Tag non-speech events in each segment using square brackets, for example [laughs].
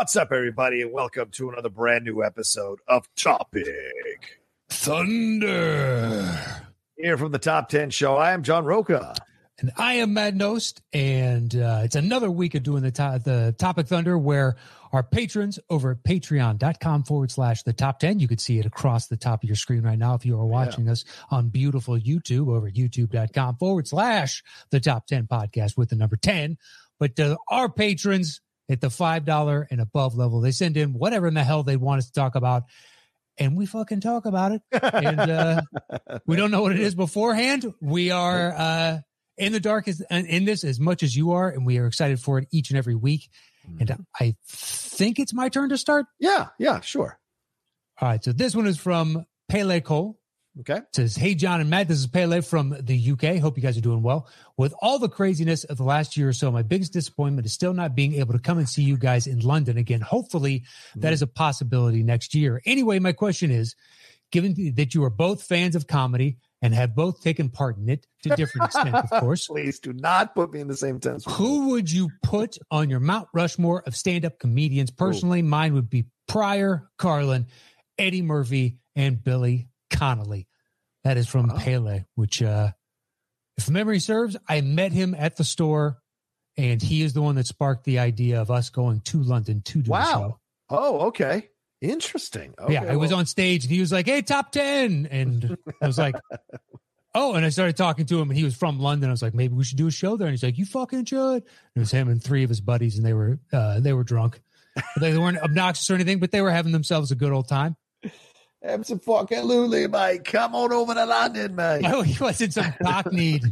What's up, everybody, and welcome to another brand new episode of Topic Thunder. Here from the Top 10 Show, I am John Roca. And I am Matt Knost, and uh, it's another week of doing the, to- the Topic Thunder where our patrons over at patreon.com forward slash the top 10, you can see it across the top of your screen right now if you are watching us on beautiful YouTube over at youtube.com forward slash the top 10 podcast with the number 10. But uh, our patrons at the $5 and above level, they send in whatever in the hell they want us to talk about. And we fucking talk about it. And uh, [laughs] we don't know what it is beforehand. We are uh, in the dark as, in this as much as you are, and we are excited for it each and every week. And I think it's my turn to start. Yeah, yeah, sure. All right. So this one is from Pele Cole. Okay. It says, Hey, John and Matt, this is Pele from the UK. Hope you guys are doing well. With all the craziness of the last year or so, my biggest disappointment is still not being able to come and see you guys in London again. Hopefully, that mm-hmm. is a possibility next year. Anyway, my question is given that you are both fans of comedy and have both taken part in it to different extent, of [laughs] course, Please do not put me in the same with who would you put on your Mount Rushmore of stand up comedians? Personally, mine would be Pryor, Carlin, Eddie Murphy, and Billy Connolly. That is from Wow. Pele, which, uh, if memory serves, I met him at the store, and he is the one that sparked the idea of us going to London to do Wow. Oh, okay. Interesting. Okay, yeah, I was on stage, and he was like, "Hey, top 10. and I was like. [laughs] Oh, and I started talking to him, and he was from London. I was like, maybe we should do a show there. And he's like, you fucking should. And it was him and three of his buddies, and they were uh, they were drunk. they weren't obnoxious or anything, but they were having themselves a good old time. Absolutely, mate. Come on over to London, mate. Oh, he wasn't some [laughs] cockneyed.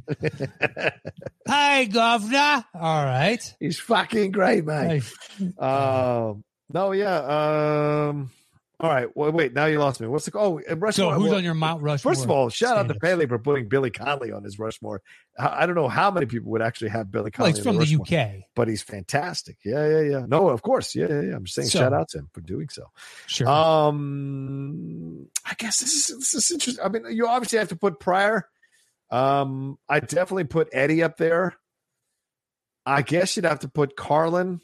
Hi, governor. All right. He's fucking great, mate. Hey, Um, no, yeah. Um, all right. Well, wait. Now you lost me. What's the oh uh, So, who's well, on your Mount Rushmore? First of all, shout out to? Paley for putting Billy Connolly on his Rushmore. I don't know how many people would actually have Billy Well, Connolly. he's from the Rushmore, UK. but he's fantastic. Yeah, yeah, yeah. No, of course. Yeah, yeah, yeah. I'm just saying, So- shout out to him for doing so. Sure. Um, I guess this is this is interesting. I mean, you obviously have to put Pryor. Um, I definitely put Eddie up there. I guess you'd have to put Carlin.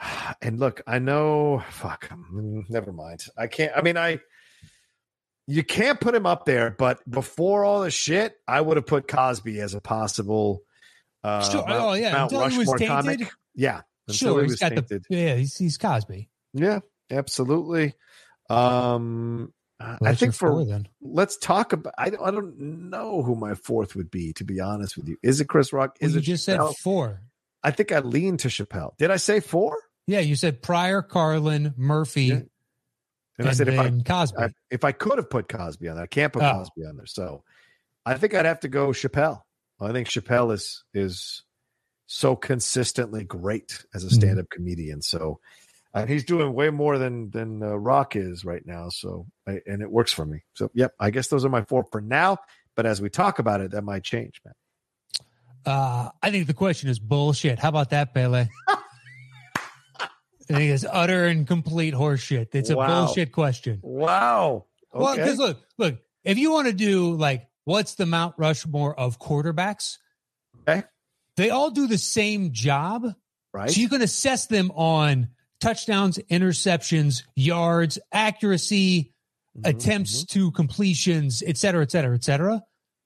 [sighs] And look, I know. Fuck. mm, Never mind. I can't. I mean, I. You can't put him up there, but before all the shit, I would have put Cosby as a possible. Uh, Sure. Mount- Oh, yeah. Mount Until he was Rushmore comic. Yeah. until sure. he He's was got tainted. the, yeah, he's, he's Cosby. Yeah, absolutely. Um, I Well, I think for four, then. let's talk about. I don't, I don't know who my fourth would be. To be honest with you, is it Chris Rock? Well, Is you it just Chappelle? said four. I think I lean to Chappelle. Did I say four? Yeah, you said Pryor, Carlin, Murphy, Yeah. and, And, I said if I, Cosby. I if I could have put Cosby on there, I can't put Oh. Cosby on there. So I think I'd have to go Chappelle. I think Chappelle is is so consistently great as a Mhm. stand up comedian. So and he's doing way more than than uh, Rock is right now. So I, and it works for me. So yep, I guess those are my four for now. But as we talk about it, that might change, man. Uh, I think the question is bullshit. How about that, Pele? [laughs] I it's utter and complete horseshit. It's a Wow. bullshit question. Wow. Well, because look, look, if you want to do like what's the Mount Rushmore of quarterbacks, Okay. they all do the same job. right. So you can assess them on touchdowns, interceptions, yards, accuracy, Mhm, attempts to completions, et cetera, et cetera, et cetera.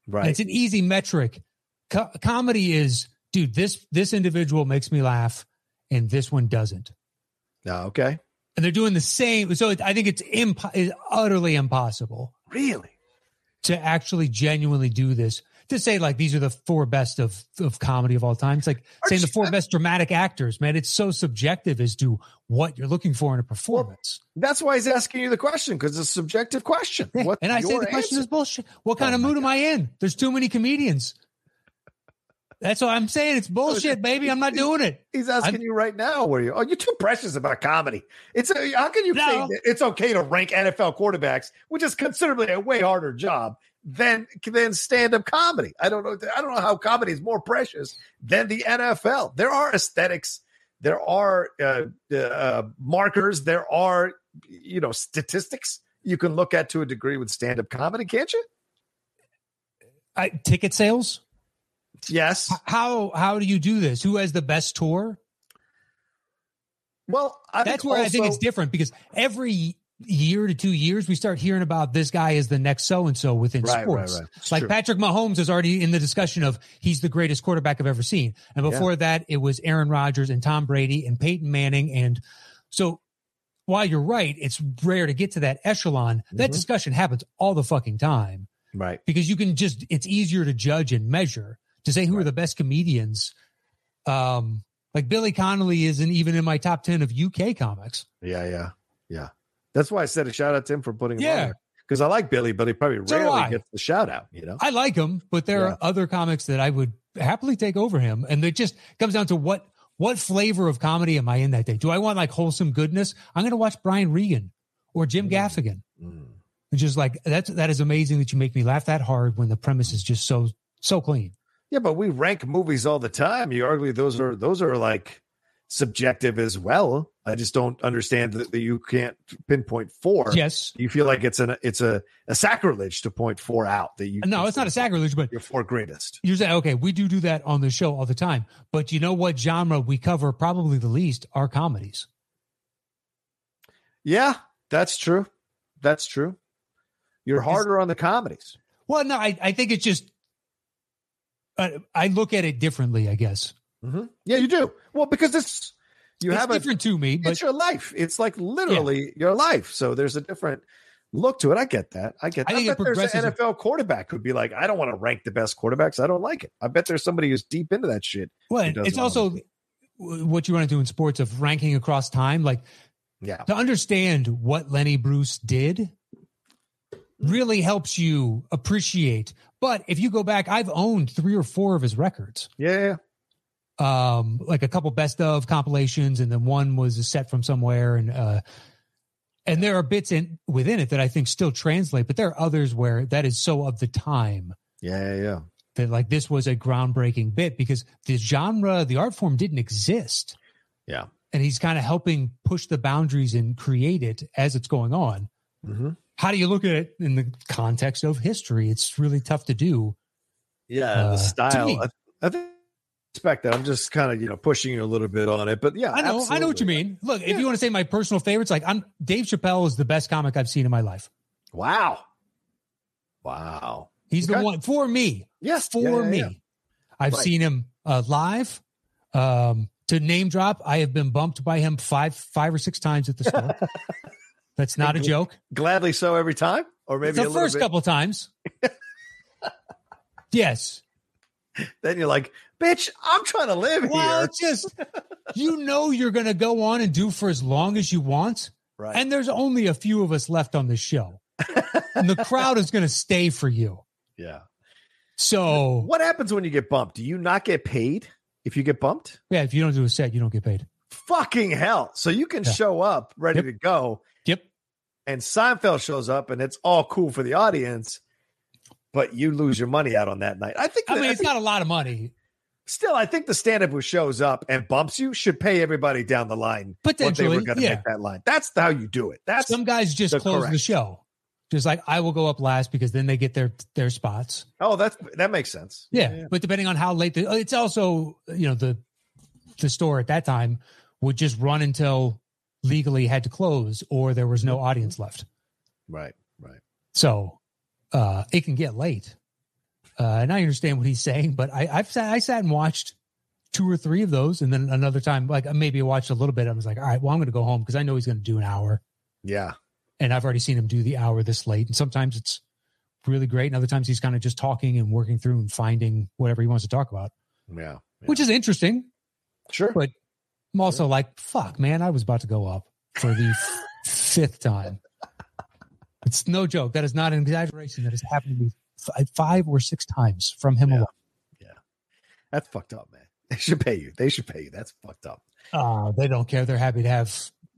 Right. And It's an easy metric. Co- comedy is, dude, this this individual makes me laugh, and this one doesn't. No, okay. And they're doing the same. So it, I think it's, impo- it's utterly impossible Really? to actually genuinely do this. To say like these are the four best of of comedy of all time. It's like Aren't saying the you- four best dramatic actors, man. It's so subjective as to what you're looking for in a performance. That's why he's asking you the question because it's a subjective question. Yeah, What's and I say the question is bullshit. What oh kind Oh of mood am I in? There's too many comedians. That's what I'm saying. It's bullshit, [laughs] baby. I'm not doing it. He's asking I'm- you right now, where you? Oh, you're too precious about comedy. It's a, how can you No. say that it's okay to rank NFL quarterbacks, which is considerably a way harder job than than stand up comedy? I don't know. I don't know how comedy is more precious than the NFL. There are aesthetics. There are uh, uh, markers. There are you know statistics you can look at to a degree with stand up comedy, can't you? I, ticket sales. Yes. How how do you do this? Who has the best tour? Well, I That's think where I think it's different because every year to two years we start hearing about this guy is the next so and so within Right, right, sports. right. It's Like true. Patrick Mahomes is already in the discussion of he's the greatest quarterback I've ever seen, and before that it was Aaron Rodgers and Tom Brady and Peyton Manning, and so. While you're right, it's rare to get to that echelon. That Mhm. discussion happens all the fucking time right. because you can just it's easier to judge and measure to say who are the best comedians um like billy connolly isn't even in my top 10 of uk comics Yeah, yeah, yeah. That's why I said a shout out to him for putting him Yeah. on because I like Billy, but he probably So rarely gets the shout out. You know, i like him but there Yeah. are other comics that i would happily take over him and it just comes down to what what flavor of comedy am i in that day do i want like wholesome goodness i'm going to watch brian regan or jim Mm. gaffigan Mm. it's just like that's that is amazing that you make me laugh that hard when the premise is just so so clean yeah, but we rank movies all the time. You argue those are those are like subjective as well. I just don't understand that, that you can't pinpoint four. yes you feel like it's an it's a, a sacrilege to point four out that you. no it's not a sacrilege but Your four greatest. You're saying, okay, we do do that on the show all the time, but you know what genre we cover probably the least are comedies. Yeah, that's true. That's true. You're harder on the comedies. Well, no, I, I think it's just, uh, I look at it differently, I guess. Mhm. Yeah, you do. Well, because this you it's have a different to me, but it's your life. It's like literally your life. So there's a different look to it. I get that. I get I that. I, think it bet there's an NFL quarterback who'd be like, I don't want to rank the best quarterbacks. I don't like it. I bet there's somebody who's deep into that shit. well, it's also w- what you want to do in sports of ranking across time. Like Yeah. to understand what Lenny Bruce did really helps you appreciate. But if you go back, I've owned three or four of his records. Yeah. um like a couple best of compilations and then one was a set from somewhere and uh and there are bits in within it that I think still translate, but there are others where that is so of the time Yeah. Yeah. that like this was a groundbreaking bit because the genre, the art form didn't exist. Yeah. And he's kind of helping push the boundaries and create it as it's going on. hmm How do you look at it in the context of history? It's really tough to do. Yeah. Uh, the style. I, I think respect that. I'm just kind of, you know, pushing you a little bit on it. But yeah, I know, I know what you mean. Look, if you want to say my personal favorites, like I'm Dave Chappelle is the best comic I've seen in my life. Wow. Wow. He's Okay. the one for me. Yes. For yeah, yeah, me. yeah. I've Right. seen him uh, live. Um, to name drop, I have been bumped by him five, five or six times at the store. [laughs] That's not a joke. Gladly so every time, or maybe the a first bit. couple times. [laughs] yes. Then you're like, bitch, I'm trying to live Well, here. it's just you know you're going to go on and do for as long as you want, Right. and there's only a few of us left on the show, [laughs] and the crowd is going to stay for you. yeah. So What happens when you get bumped? Do you not get paid if you get bumped? yeah, if you don't do a set, you don't get paid. Fucking hell. So you can Yeah. show up ready Yep. to go. And Seinfeld shows up, and it's all cool for the audience, but you lose your money out on that night. I think, I mean, I it's think- not a lot of money. still, I think the stand up who shows up and bumps you should pay everybody down the line what they were going to yeah. make that line. That's how you do it. That's Some guys just the close the show. Just like I will go up last because then they get their their spots. oh, that's that makes sense. Yeah, but depending on how late the, it's also you know the the store at that time would just run until legally had to close or there was no audience left. Right, right. So uh it can get late. Uh and I understand what he's [laughs] saying, but I I've sat I sat and watched two or three of those and then another time like maybe I watched a little bit. I was like, all right, well I'm gonna go home because I know he's gonna do an hour. Yeah, and I've already seen him do the hour this late. And sometimes it's really great, and other times he's kind of just talking and working through and finding whatever he wants to talk about, yeah. yeah. which is interesting. sure. But I'm also like, fuck, man, I was about to go up for the fifth time. It's no joke. That is not an exaggeration. That has happened to me f- five or six times from him Yeah. alone. Yeah. That's fucked up, man. They should pay you. They should pay you. That's fucked up. Uh, they don't care. They're happy to have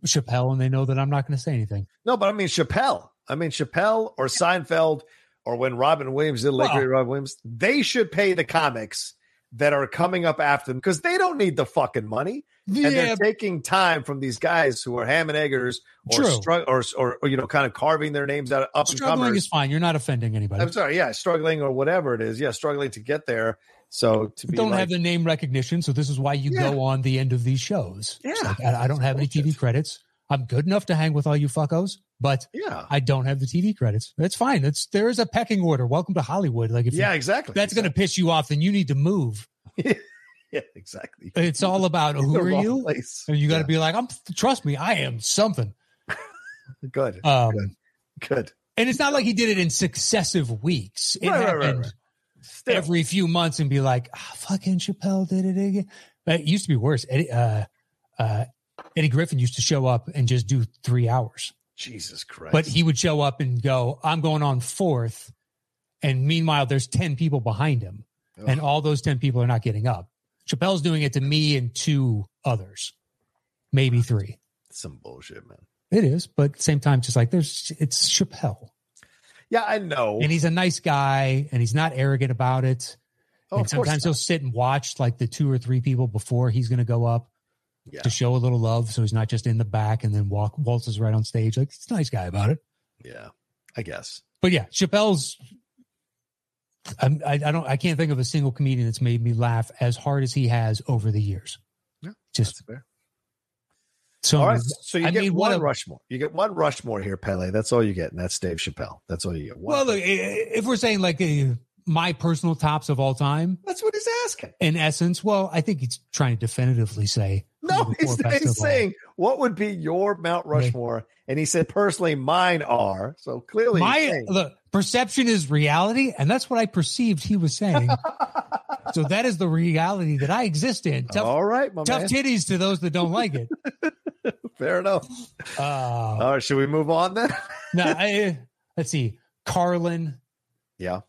Chappelle, and they know that I'm not going to say anything. No, but I mean Chappelle. I mean Chappelle or Seinfeld or when Robin Williams did late Well- Robin Williams, they should pay the comics that are coming up after them because they don't need the fucking money. And they're taking time from these guys who are ham and eggers or, or, or or you know kind of carving their names out of up and struggling is fine. You're not offending anybody. I'm sorry, yeah, struggling or whatever it is, yeah, struggling to get there. So to be don't like, have the name recognition, so this is why you Yeah. go on the end of these shows. Yeah. like, I, I don't have any TV credits. I'm good enough to hang with all you fuckos, but yeah, I don't have the TV credits. That's fine. It's there is a pecking order. Welcome to Hollywood. Like if you- yeah, exactly. that's going to piss you off, then you need to move. [laughs] yeah, exactly. It's all about who are you, Place. and you got to Yeah. be like, I'm. Trust me, I am something. [laughs] good, Um, Good. good. and it's not like he did it in successive weeks. It Right, right, right, happened right. Every few months and be like, ah, fucking Chappelle did it again. But it used to be worse. Eddie, uh, uh, Eddie Griffin used to show up and just do three hours, Jesus Christ. but he would show up and go, I'm going on fourth. And meanwhile, there's 10 people behind him, Ugh. and all those 10 people are not getting up. Chappelle's doing it to me and two others, maybe three. some bullshit, man. It is, but at the same time, just like there's, it's Chappelle. Yeah, I know. And he's a nice guy and he's not arrogant about it. Oh, and sometimes he'll sit and watch like the two or three people before he's going to go up Yeah. to show a little love. So he's not just in the back and then walk waltzes right on stage. Like he's a nice guy about it. Yeah, I guess. But yeah, Chappelle's. I'm, I, I don't. I can't think of a single comedian that's made me laugh as hard as he has over the years. Yeah, just fair. so. all right, so you I get mean, one a- Rushmore. You get one Rushmore here, Pele. That's all you get, and that's Dave Chappelle. That's all you get. One. Well, look, if we're saying like uh, my personal tops of all time, that's what he's asking. in essence, well, I think he's trying to definitively say [laughs] No, the he's, he's saying what would be your Mount Rushmore, and he said personally mine are. So clearly, my look perception is reality and that's what i perceived he was saying [laughs] so that is the reality that i exist in tough, all right, tough man. titties to those that don't like it [laughs] Fair enough. uh All right, should we move on then? no I, let's see carlin yeah.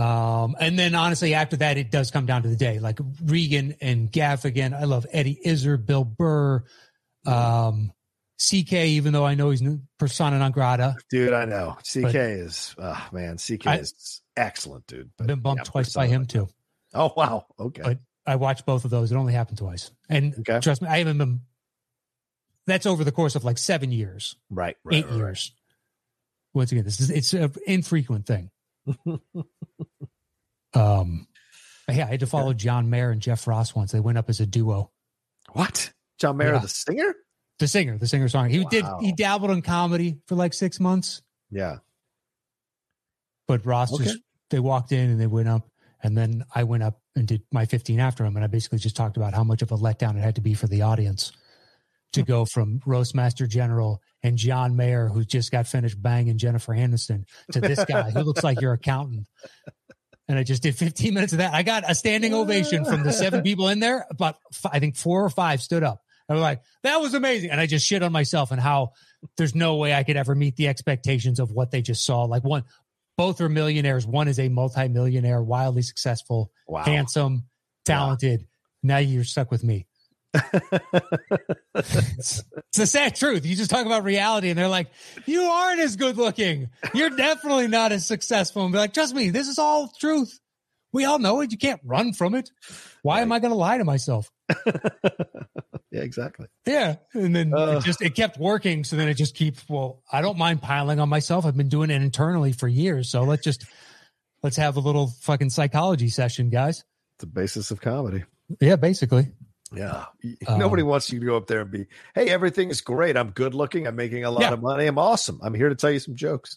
Um and then honestly after that it does come down to the day like regan and gaffigan i love eddie izzard bill burr um ck even though i know he's persona non grata Dude, I know. CK But- is, oh man, CK I- is excellent, dude. But, been bumped yeah, twice by him too Oh, wow. Okay. But- I watched both of those. It only happened twice. And Okay. trust me, I haven't been. That's over the course of like seven years, right, right. eight right, right. years. Once again, this is it's an infrequent thing. Um, yeah, I had to follow John Mayer and Jeff Ross once. They went up as a duo. What? John Mayer, Yeah. the singer? The singer, the singer song. He did. He dabbled in comedy for like six months, Yeah. but Ross Okay. just they walked in and they went up, and then I went up and did my fifteen after him, and I basically just talked about how much of a letdown it had to be for the audience to go from Roastmaster General and John Mayer, who just got finished banging Jennifer Aniston, to this guy who looks like your accountant. And I just did 15 minutes of that. I got a standing ovation from the seven people in there. But I think four or five stood up. I was like, that was amazing. And I just shit on myself and how there's no way I could ever meet the expectations of what they just saw. Like one, both are millionaires. One is a multimillionaire, wildly successful, Wow. handsome, talented. Now you're stuck with me. It's, it's the sad truth. You just talk about reality and they're like, you aren't as good looking. You're definitely not as successful. And be like, trust me, this is all truth. We all know it. You can't run from it. Why am I going to lie to myself? [laughs] yeah, exactly. Yeah. And then Ugh. it just, it kept working. So then it just keeps, well, I don't mind piling on myself. I've been doing it internally for years. So let's just, let's have a little fucking psychology session, guys. It's the basis of comedy. Yeah, basically. Yeah. Um, Nobody wants you to go up there and be, hey, everything is great. I'm good looking. I'm making a lot Yeah. of money. I'm awesome. I'm here to tell you some jokes.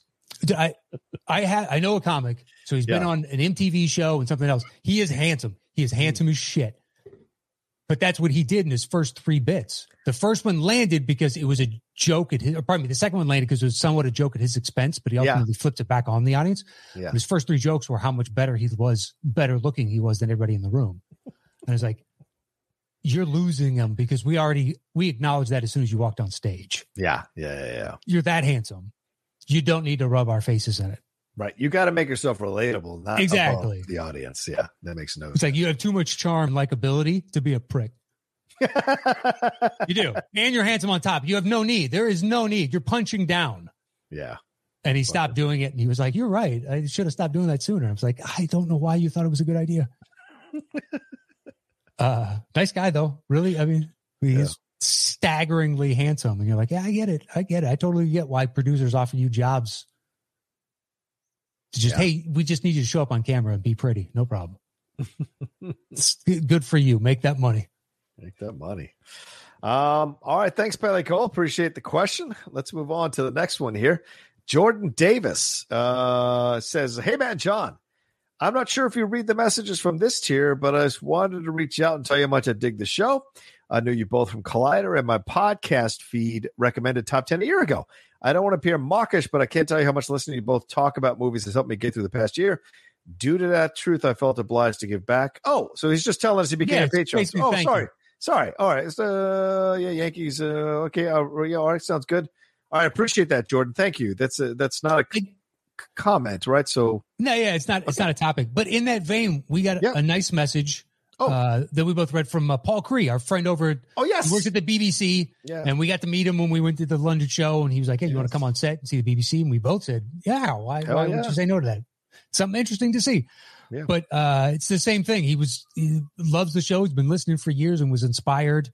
I I had I know a comic, so he's been on an MTV show and something else. He is handsome. He is handsome as shit. But that's what he did in his first three bits. The first one landed because it was a joke at his. Or pardon me, the second one landed because it was somewhat a joke at his expense, but he Yeah. ultimately flipped it back on the audience. Yeah. His first three jokes were how much better he was, better looking he was than everybody in the room. And I was like, "You're losing them because we already we acknowledge that as soon as you walked on stage. Yeah. Yeah. Yeah. yeah. You're that handsome. You don't need to rub our faces in it." Right. You got to make yourself relatable, not Exactly. the audience. Yeah, that makes no sense. It's like you have too much charm, likability to be a prick. [laughs] You do, and you're handsome on top. You have no need. There is no need. You're punching down. yeah. And he stopped doing it, and he was like, "You're right. I should have stopped doing that sooner." I was like, "I don't know why you thought it was a good idea." [laughs] uh, nice guy though. Really, I mean, he's Yeah. staggeringly handsome, and you're like, "Yeah, I get it. I get it. I totally get why producers offer you jobs to just, Yeah. hey, we just need you to show up on camera and be pretty. No problem. [laughs] It's good for you. Make that money." Make that money. Um, all right. Thanks, Bailey Cole. Appreciate the question. Let's move on to the next one here. Jordan Davis uh, says, Hey, man, John, I'm not sure if you read the messages from this tier, but I just wanted to reach out and tell you how much I dig the show. I knew you both from Collider, and my podcast feed recommended top 10 a year ago. I don't want to appear mawkish, but I can't tell you how much listening to you both talk about movies has helped me get through the past year. Due to that truth, I felt obliged to give back. Oh, so he's just telling us he became Yeah, a patron. Oh, sorry. you. Sorry. All right. It's uh yeah, Yankees. Uh okay. Uh, yeah, all right, sounds good. All right, I appreciate that, Jordan. Thank you. That's a, that's not a c- comment, right? So No, yeah, it's not. It's not a topic. But in that vein, we got Yeah. a nice message Oh. uh, that we both read from uh, Paul Cree, our friend over. Oh yes. He works at the BBC, Yeah. and we got to meet him when we went to the London show. And he was like, "Hey, you want to come on set and see the BBC?" And we both said, "Yeah, why? Hell why yeah. would you say no to that? Something interesting to see." Yeah. But uh, it's the same thing. He was he loves the show. He's been listening for years and was inspired,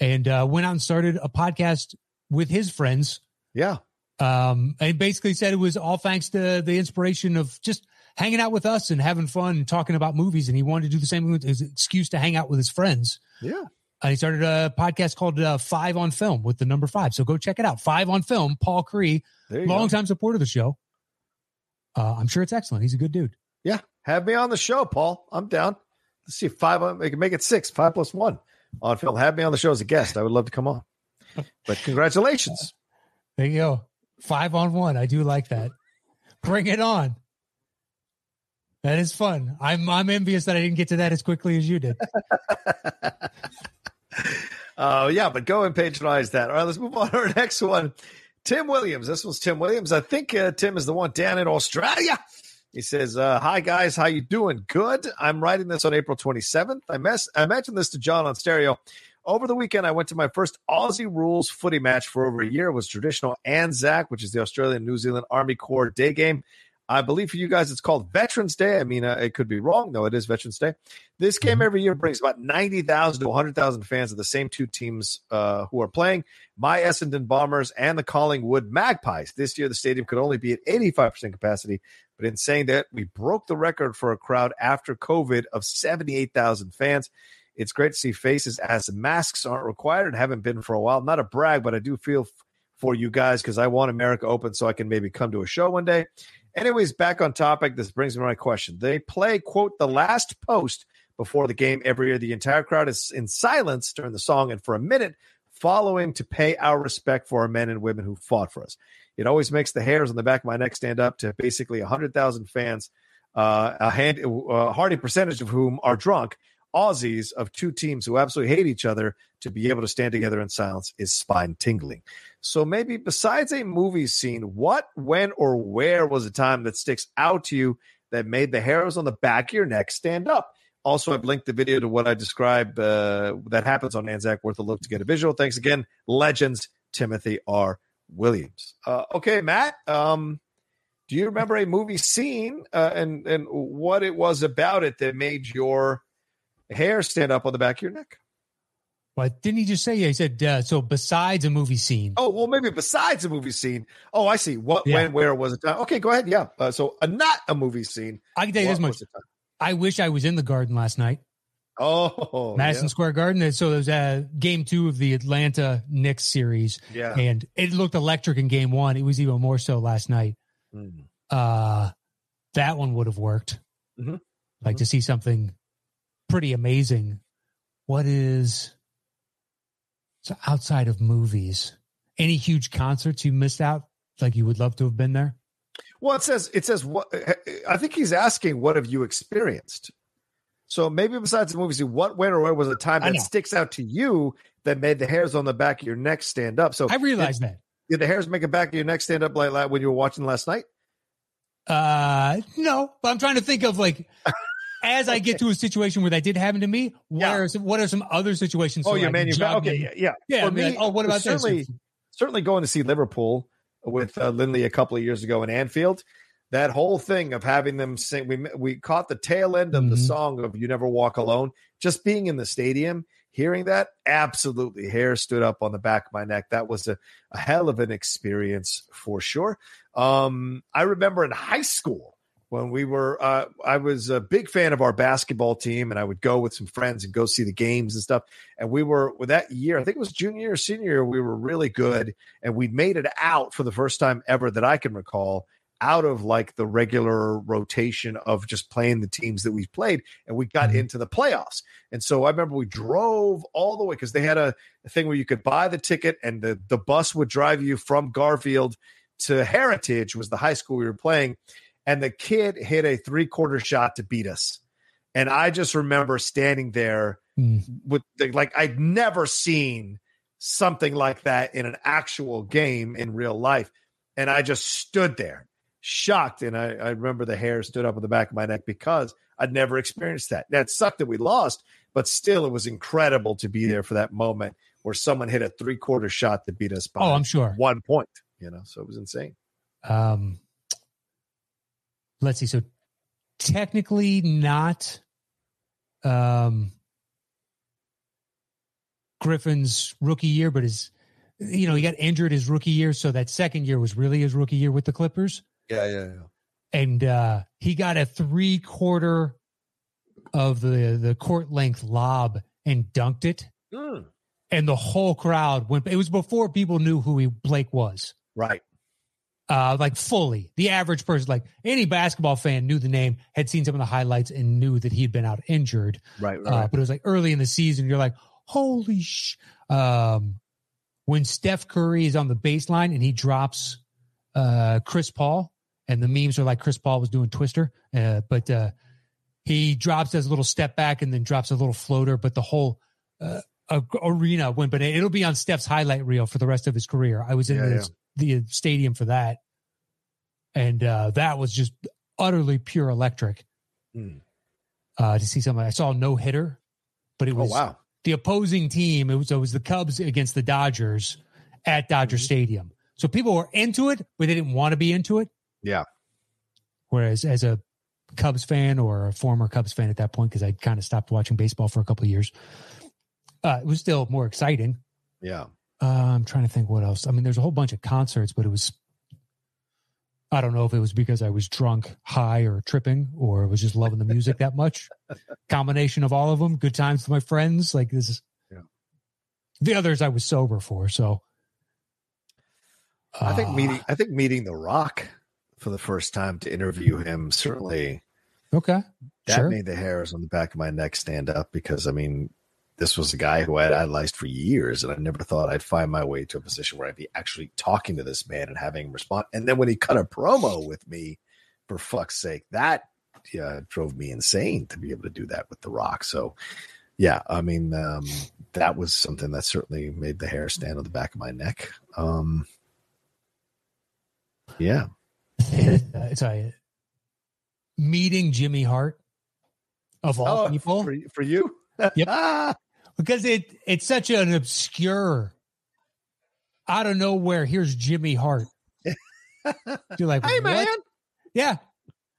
and uh, went out and started a podcast with his friends yeah. Um, and basically said it was all thanks to the inspiration of just hanging out with us and having fun and talking about movies. And he wanted to do the same with his excuse to hang out with his friends. Yeah. And he started a podcast called uh, Five on Film with the number five. So go check it out. Five on Film. Paul Cree, There you long go. time supporter of the show. Uh, I'm sure it's excellent. He's a good dude. Yeah. Have me on the show, Paul. I'm down. Let's see if five we can make it six, five plus one on film. Have me on the show as a guest. I would love to come on. But congratulations. There you go. Five on one. I do like that. Bring it on. That is fun. I'm I'm envious that I didn't get to that as quickly as you did. [laughs] Uh, yeah, but go and patronize that. All right, let's move on to our [laughs] next one. Tim Williams. This one's Tim Williams. I think uh, Tim is the one down in Australia. He says, uh, "Hi guys, how you doing? Good. I'm writing this on April 27th. I mess I mentioned this to John on stereo. Over the weekend, I went to my first Aussie rules footy match for over a year. It was traditional Anzac, which is the Australian New Zealand Army Corps day game. I believe for you guys, it's called Veterans Day. I mean, uh, it could be wrong. No, it is Veterans Day. This game every year brings about 90,000 to 100,000 fans of the same two teams uh, who are playing my Essendon Bombers and the Collingwood Magpies. This year, the stadium could only be at 85% capacity. But in saying that, we broke the record for a crowd after COVID of 78,000 fans. It's great to see faces as masks aren't required and haven't been for a while. Not a brag, but I do feel f- for you guys because I want America open so I can maybe come to a show one day. Anyways, back on topic. This brings me to my question. They play, quote, the last post before the game every year. The entire crowd is in silence during the song and for a minute following to pay our respect for our men and women who fought for us. It always makes the hairs on the back of my neck stand up to basically 100,000 fans, uh, a, hand, a hearty percentage of whom are drunk. Aussies of two teams who absolutely hate each other to be able to stand together in silence is spine tingling. So maybe besides a movie scene, what, when, or where was a time that sticks out to you that made the hairs on the back of your neck stand up? Also, I've linked the video to what I described uh, that happens on Anzac worth a look to get a visual. Thanks again, legends Timothy R. Williams. Uh, okay, Matt. Um, do you remember a movie scene uh, and and what it was about it that made your hair stand up on the back of your neck? But didn't he just say? Yeah, He said uh, so. Besides a movie scene, Oh, well, maybe besides a movie scene. Oh, I see. What, Yeah. when, where was it? Time? Okay, go ahead. Yeah. Uh, so, uh, not a movie scene. I can tell you What this much. was the time? I wish I was in the Garden last night, Oh, Madison Square Garden. So it was uh, game two of the Atlanta Knicks series, yeah. yeah. and it looked electric in game one. It was even more so last night. Mm. Uh, that one would have worked. Mhm. Like Mhm. to see something pretty amazing. What is so outside of movies? Any huge concerts you missed out? Like you would love to have been there? Well, it says it says what I think he's asking. What have you experienced? So maybe besides the movies, what, when, or where was a time that sticks out to you that made the hairs on the back of your neck stand up? So I realized that. did the hairs make the back of your neck stand up like that when you were watching last night? Uh, no, but I'm trying to think of like, [laughs] as I get to a situation where that did happen to me, what Yeah. are some, what are some other situations? Oh, so you're I manufacturing. Okay, yeah, yeah. Yeah, For I'd like, oh, what about this? certainly, certainly going to see Liverpool with uh, Lindley a couple of years ago in Anfield. That whole thing of having them sing, we we caught the tail end of the Mhm. song of "You Never Walk Alone." Just being in the stadium, hearing that, absolutely, hair stood up on the back of my neck. That was a, a hell of an experience for sure. Um, I remember in high school when we were, uh, I was a big fan of our basketball team, and I would go with some friends and go see the games and stuff. And we were with that year i think it was junior or senior year we were really good and we made it out for the first time ever that i can recall out of like the regular rotation of just playing the teams that we played and we got Mhm. into the playoffs. And so i remember we drove all the way because they had a, a thing where you could buy the ticket and the, the bus would drive you from garfield to heritage was the high school we were playing and the kid hit a three quarter shot to beat us and i just remember standing there Hmm. with the, like I'd never seen something like that in an actual game in real life. And I just stood there shocked. And I, I remember the hair stood up on the back of my neck because I'd never experienced that. That sucked that we lost, but still it was incredible to be there for that moment where someone hit a three quarter shot to beat us by Oh, I'm sure. one point, you know, so it was insane. Um, let's see. So technically not um, Griffin's rookie year, but his, you know, he got injured his rookie year. So that second year was really his rookie year with the Clippers. Yeah, yeah, yeah. And uh, he got a three quarter of the, the court length lob and dunked it. Mm, And the whole crowd went, it was before people knew who he, Blake was. right. Uh, like fully. The average person, like any basketball fan, knew the name, had seen some of the highlights, and knew that he'd been out injured. Right. right. Uh, but it was like early in the season. You're like, holy sh! Um, when Steph Curry is on the baseline and he drops uh, Chris Paul, and the memes are like Chris Paul was doing Twister, uh, but uh, he drops as a little step back and then drops a little floater, but the whole uh, arena went. But it'll be on Steph's highlight reel for the rest of his career. I was in Yeah, the, the stadium for that, and uh, that was just utterly pure electric. Hmm. Uh, to see something, I saw no hitter, but it oh, was wow. the opposing team. It was, it was the Cubs against the Dodgers at Dodger Mhm. Stadium. So people were into it, but they didn't want to be into it. Yeah. Whereas as a Cubs fan or a former Cubs fan at that point, because I kind of stopped watching baseball for a couple of years, uh, it was still more exciting. Yeah. Uh, I'm trying to think what else. I mean, there's a whole bunch of concerts, but it was. I don't know if it was because I was drunk, high, or tripping, or was just loving the music that much. [laughs] Combination of all of them. Good times with my friends. Like this is. Yeah. The others I was sober for, so. I think Uh, meeting I think meeting The Rock for the first time to interview him certainly Okay. that sure. made the hairs on the back of my neck stand up because I mean this was a guy who I had idolized for years and I never thought I'd find my way to a position where I'd be actually talking to this man and having him respond. And then when he cut a promo with me, for fuck's sake, that yeah, drove me insane to be able to do that with The Rock. So yeah, I mean, um, that was something that certainly made the hair stand on the back of my neck. Um, yeah. [laughs] Sorry. Meeting Jimmy Hart of all Oh, people. for, for you. Yep. [laughs] because it it's such an obscure out of nowhere here's jimmy hart. [laughs] You're like hey what? man. yeah.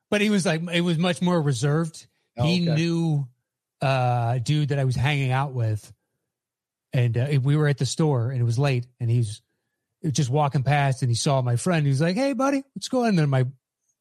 But he was like it was much more reserved. Oh, he okay. knew uh dude that i was hanging out with. And uh, we were at the store and it was late and he was just walking past and he saw my friend. He was like hey buddy what's going on? And then my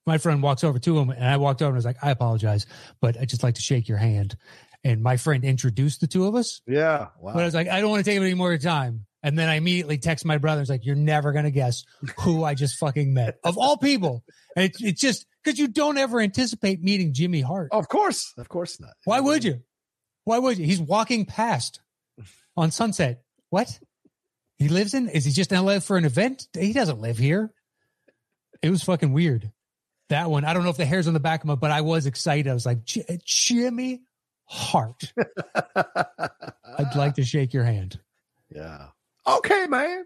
my friend walks over to him and i walked over and I was like i apologize but i just like to shake your hand and my friend introduced the two of us Yeah. Wow. but I was like, I don't want to take up any more time. And then I immediately text my brother. It's like, you're never going to guess who I just fucking met of all people. And it's, it's just because you don't ever anticipate meeting Jimmy Hart. of course. Of course not. Why would you? Why would you? He's walking past [laughs] on Sunset. What? He lives in? Is he just in LA for an event? He doesn't live here. It was fucking weird. That one, I don't know if the hair's on the back of my, but I was excited. I was like, Jimmy Hart. I'd like to shake your hand. Yeah. Okay, man.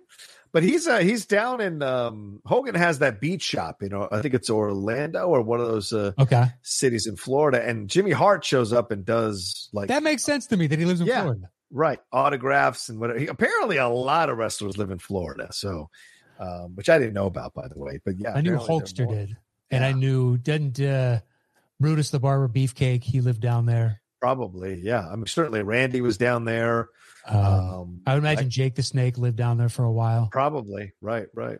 But he's uh, he's down in um, Hogan has that beach shop. You know, I think it's Orlando or one of those uh, Okay. cities in Florida. And Jimmy Hart shows up and does like That makes sense to me that he lives in Yeah. Florida. right autographs and whatever. He, apparently, a lot of wrestlers live in Florida. So, um, which I didn't know about, by the way. But yeah, I knew Hulkster did. And I knew, didn't uh, Brutus the Barber Beefcake, he lived down there. Probably, yeah. I mean, certainly Randy was down there. Um, Um, I would imagine Jake the Snake lived down there for a while. Probably right, right.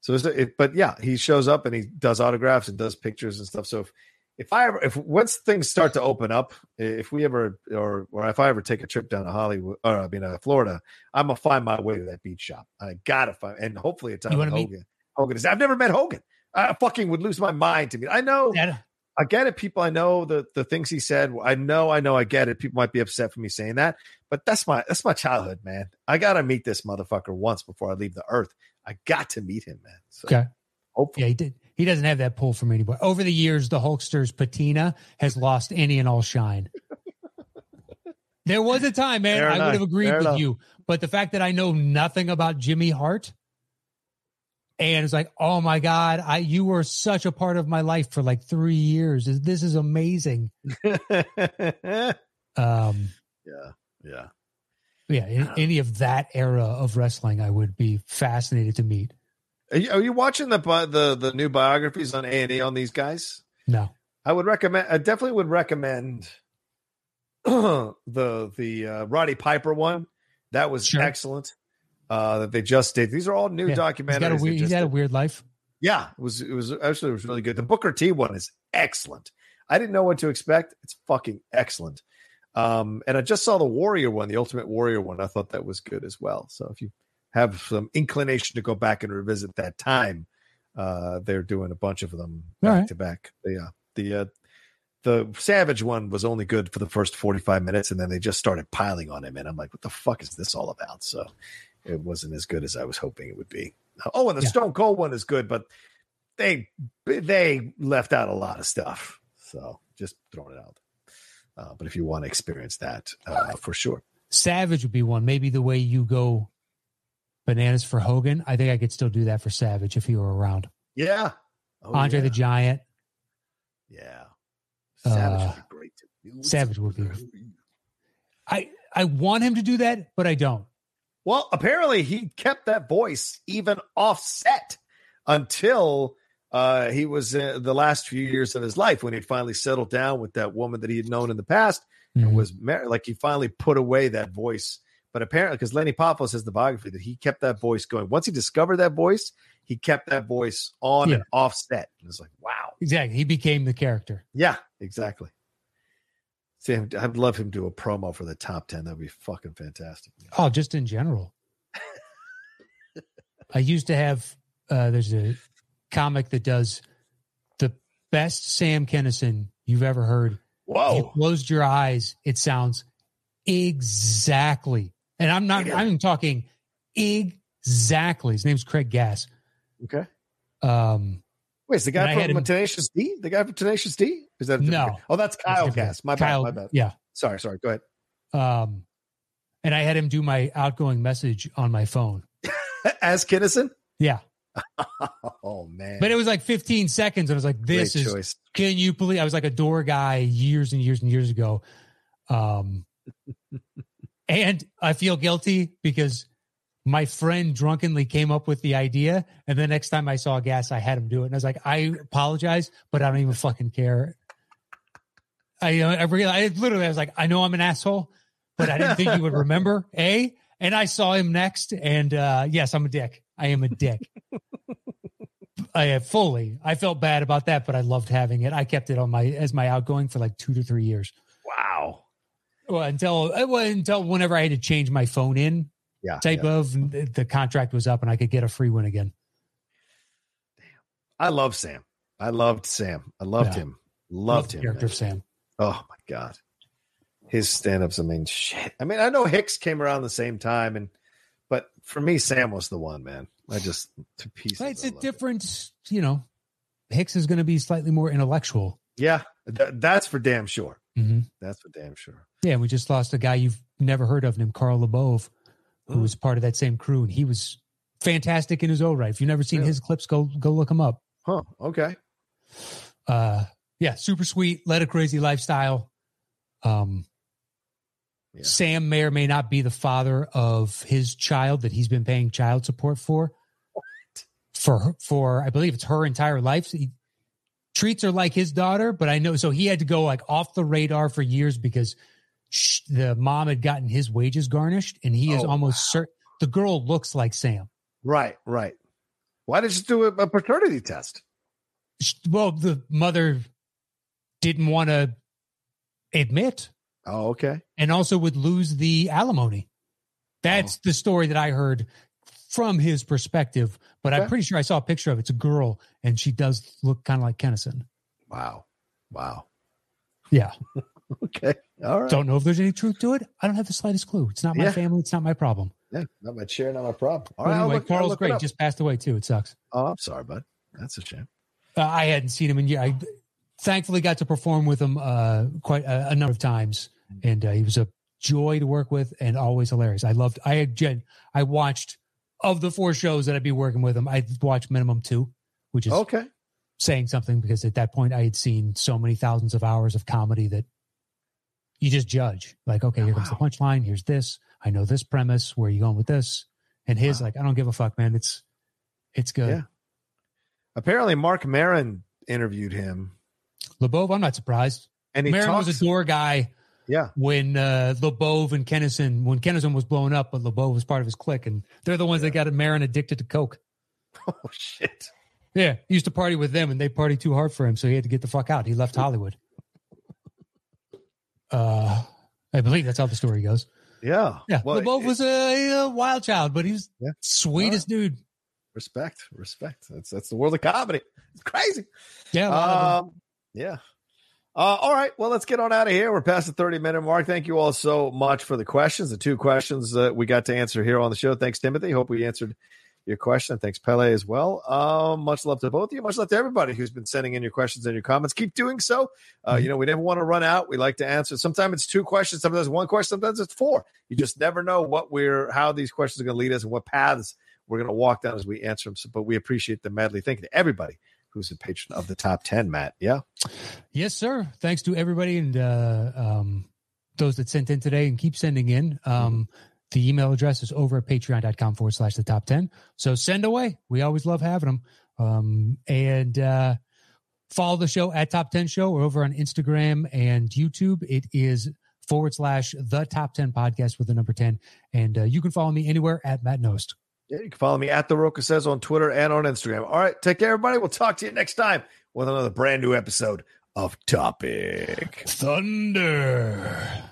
So, it's, it, but yeah, he shows up and he does autographs and does pictures and stuff. So if if I ever, if once things start to open up, if we ever or or if I ever take a trip down to Hollywood or I mean uh, Florida, I'm gonna find my way to that beach shop. I gotta find and hopefully a time You meet- Hogan. Hogan is. I've never met Hogan. I fucking would lose my mind to meet. I know. That- I get it, people. I know the the things he said. I know, I know, I get it. People might be upset for me saying that, but that's my that's my childhood, man. I gotta meet this motherfucker once before I leave the earth. I got to meet him, man. So Okay. hopefully, yeah, he did. He doesn't have that pull from anybody. Over the years, the Hulkster's patina has lost any and all shine. there was a time, man, Fair I enough. would have agreed Fair with enough. you. But the fact that I know nothing about Jimmy Hart, and it's like, oh my God, I you were such a part of my life for like three years. This is amazing. yeah, [laughs] Um, yeah. yeah, any, any of that era of wrestling, I would be fascinated to meet. Are you, are you watching the the the new biographies on A and E on these guys? No, I would recommend. I definitely would recommend [clears throat] the the uh, Roddy Piper one. That was Sure. excellent. Uh, that they just did. These are all new Yeah. documentaries. he's got a weird, he's got a weird life. Yeah, it was it was actually it was really good. The Booker T one is excellent. I didn't know what to expect. It's fucking excellent. Um, and I just saw the Warrior one, the Ultimate Warrior one. I thought that was good as well. So if you have some inclination to go back and revisit that time, uh, they're doing a bunch of them back right. to back. Yeah, the uh, the Savage one was only good for the first forty five minutes, and then they just started piling on him, and I'm like, what the fuck is this all about? So it wasn't as good as I was hoping it would be. Oh, and the Yeah. Stone Cold one is good, but they they left out a lot of stuff. So just throwing it out. Uh, but if you want to experience that, uh, for sure. Savage would be one. Maybe the way you go bananas for Hogan, I think I could still do that for Savage if he were around. Yeah. Oh, Andre yeah. the Giant. Yeah. Savage Uh, would be great. Savage would be- I I want him to do that, but I don't. Well, apparently he kept that voice even offset until uh, he was uh, the last few years of his life when he finally settled down with that woman that he had known in the past and Mhm. was married. Like he finally put away that voice. But apparently, because Lenny Poffo says the biography that he kept that voice going. Once he discovered that voice, he kept that voice on Yeah. and offset. And it's like, wow. Exactly. He became the character. Yeah, exactly. See, I'd love him to do a promo for the top 10. That'd be fucking fantastic. Oh, just in general. I used to have uh there's a comic that does the best Sam Kinison you've ever heard. If you Whoa. closed your eyes, it sounds exactly. And I'm not. I'm talking exactly. His name's Craig Gass. Okay. Um Wait, is the guy from him- Tenacious D? The guy from Tenacious D? Is that No. Oh, that's Kyle Gass. My Kyle, bad. My bad. Yeah. Sorry, sorry. Go ahead. Um and I had him do my outgoing message on my phone. [laughs] As Kinison? Yeah. [laughs] Oh man. But it was like 15 seconds. And I was like, this Great is choice. can you believe I was like a door guy years and years and years ago. Um [laughs] and I feel guilty because my friend drunkenly came up with the idea, and the next time I saw Gass, I had him do it, and I was like, "I apologize, but I don't even fucking care." I, uh, I, realized, I literally, I was like, "I know I'm an asshole, but I didn't think you would remember." [laughs] A, and I saw him next, and uh, yes, I'm a dick. I am a dick. [laughs] I have fully. I felt bad about that, but I loved having it. I kept it on my as my outgoing for like two to three years. Wow. Well, until uh, well, until whenever I had to change my phone in Yeah. type yeah. of the contract was up and I could get a free one again. Damn. I love Sam. I loved Sam. I loved Yeah. him. Love Loved him. character man. of Sam. Oh my god. His stand-ups, I mean, shit. I mean, I know Hicks came around the same time, and but for me, Sam was the one, man. I just to pieces. It's a loved it. different, you know. Hicks is going to be slightly more intellectual. Yeah, th- that's for damn sure. hmm That's for damn sure. Yeah, and we just lost a guy you've never heard of named Carl LaBove, who Hmm. was part of that same crew, and he was fantastic in his own right. If you've never seen Really? his clips, go go look him up. Huh. Okay. Uh, yeah, super sweet, led a crazy lifestyle. Um, Yeah. Sam may or may not be the father of his child that he's been paying child support for. For for I believe it's her entire life. He treats her like his daughter, but I know so he had to go like off the radar for years because sh- the mom had gotten his wages garnished, and he is Oh, almost certain the girl looks like Sam. Right. Right. Why did she do a, a paternity test? Well, the mother didn't want to admit Oh, okay. and also would lose the alimony. That's the story that I heard from his perspective, but I'm pretty sure I saw a picture of it. It's a girl and she does look kind of like Kinison. Wow. Wow. Yeah. [laughs] Okay. All right. Don't know if there's any truth to it. I don't have the slightest clue. It's not my Yeah. family. It's not my problem. Yeah. Not my chair. Not my problem. All right. Anyway, look- Carl's great. Just passed away too. It sucks. Oh, I'm sorry, bud. That's a shame. Uh, I hadn't seen him in years. Thankfully got to perform with him uh, quite a, a number of times, and uh, he was a joy to work with and always hilarious. I loved. I had Jen. I watched of the four shows that I'd be working with him. I watched minimum two, which is Okay. saying something because at that point I had seen so many thousands of hours of comedy that you just judge. Like, okay, here comes the punchline. Here's this. I know this premise. Where are you going with this? And his Wow. like, I don't give a fuck, man. It's it's good. Yeah. Apparently, Marc Maron interviewed him, LaBove, I'm not surprised. and he Maron talks. was a door guy yeah. when uh, LaBove and Kinison, when Kinison was blowing up, but LaBove was part of his clique, and they're the ones that got Maron addicted to coke. [laughs] Oh shit. Yeah, he used to party with them, and they partied too hard for him, so he had to get the fuck out. He left Hollywood. Uh, I believe that's how the story goes. Yeah. Yeah, Well, LaBove it- was a, a wild child, but he was Yeah. sweetest dude. respect. Respect. That's that's the world of comedy. It's crazy. Yeah, a lot of them. Um, yeah. Uh, all right. Well, let's get on out of here. We're past the 30 minute mark. Thank you all so much for the questions. The two questions that we got to answer here on the show. Thanks, Timothy. Hope we answered your question. Thanks, Pele, as well. Um, much love to both of you. Much love to everybody who's been sending in your questions and your comments. Keep doing so. Uh, Mm-hmm. you know, we never want to run out. We like to answer. Sometimes it's two questions, sometimes one question, sometimes it's four. You just never know what we're, how these questions are going to lead us and what paths we're going to walk down as we answer them. So, but we appreciate them madly. Thank you to everybody who's a patron of the top 10, Matt. Yeah. Yes, sir. Thanks to everybody and uh, um, those that sent in today and keep sending in. Um, the email address is over at patreon.com forward slash the top 10. So send away. We always love having them. Um, and uh, follow the show at Top 10 Show or over on Instagram and YouTube. It is forward slash the top 10 podcast with the number 10. And uh, you can follow me anywhere at Matt Knost. You can follow me at the Roca says on Twitter and on Instagram. All right, take care, everybody. We'll talk to you next time with another brand new episode of Topic. Thunder.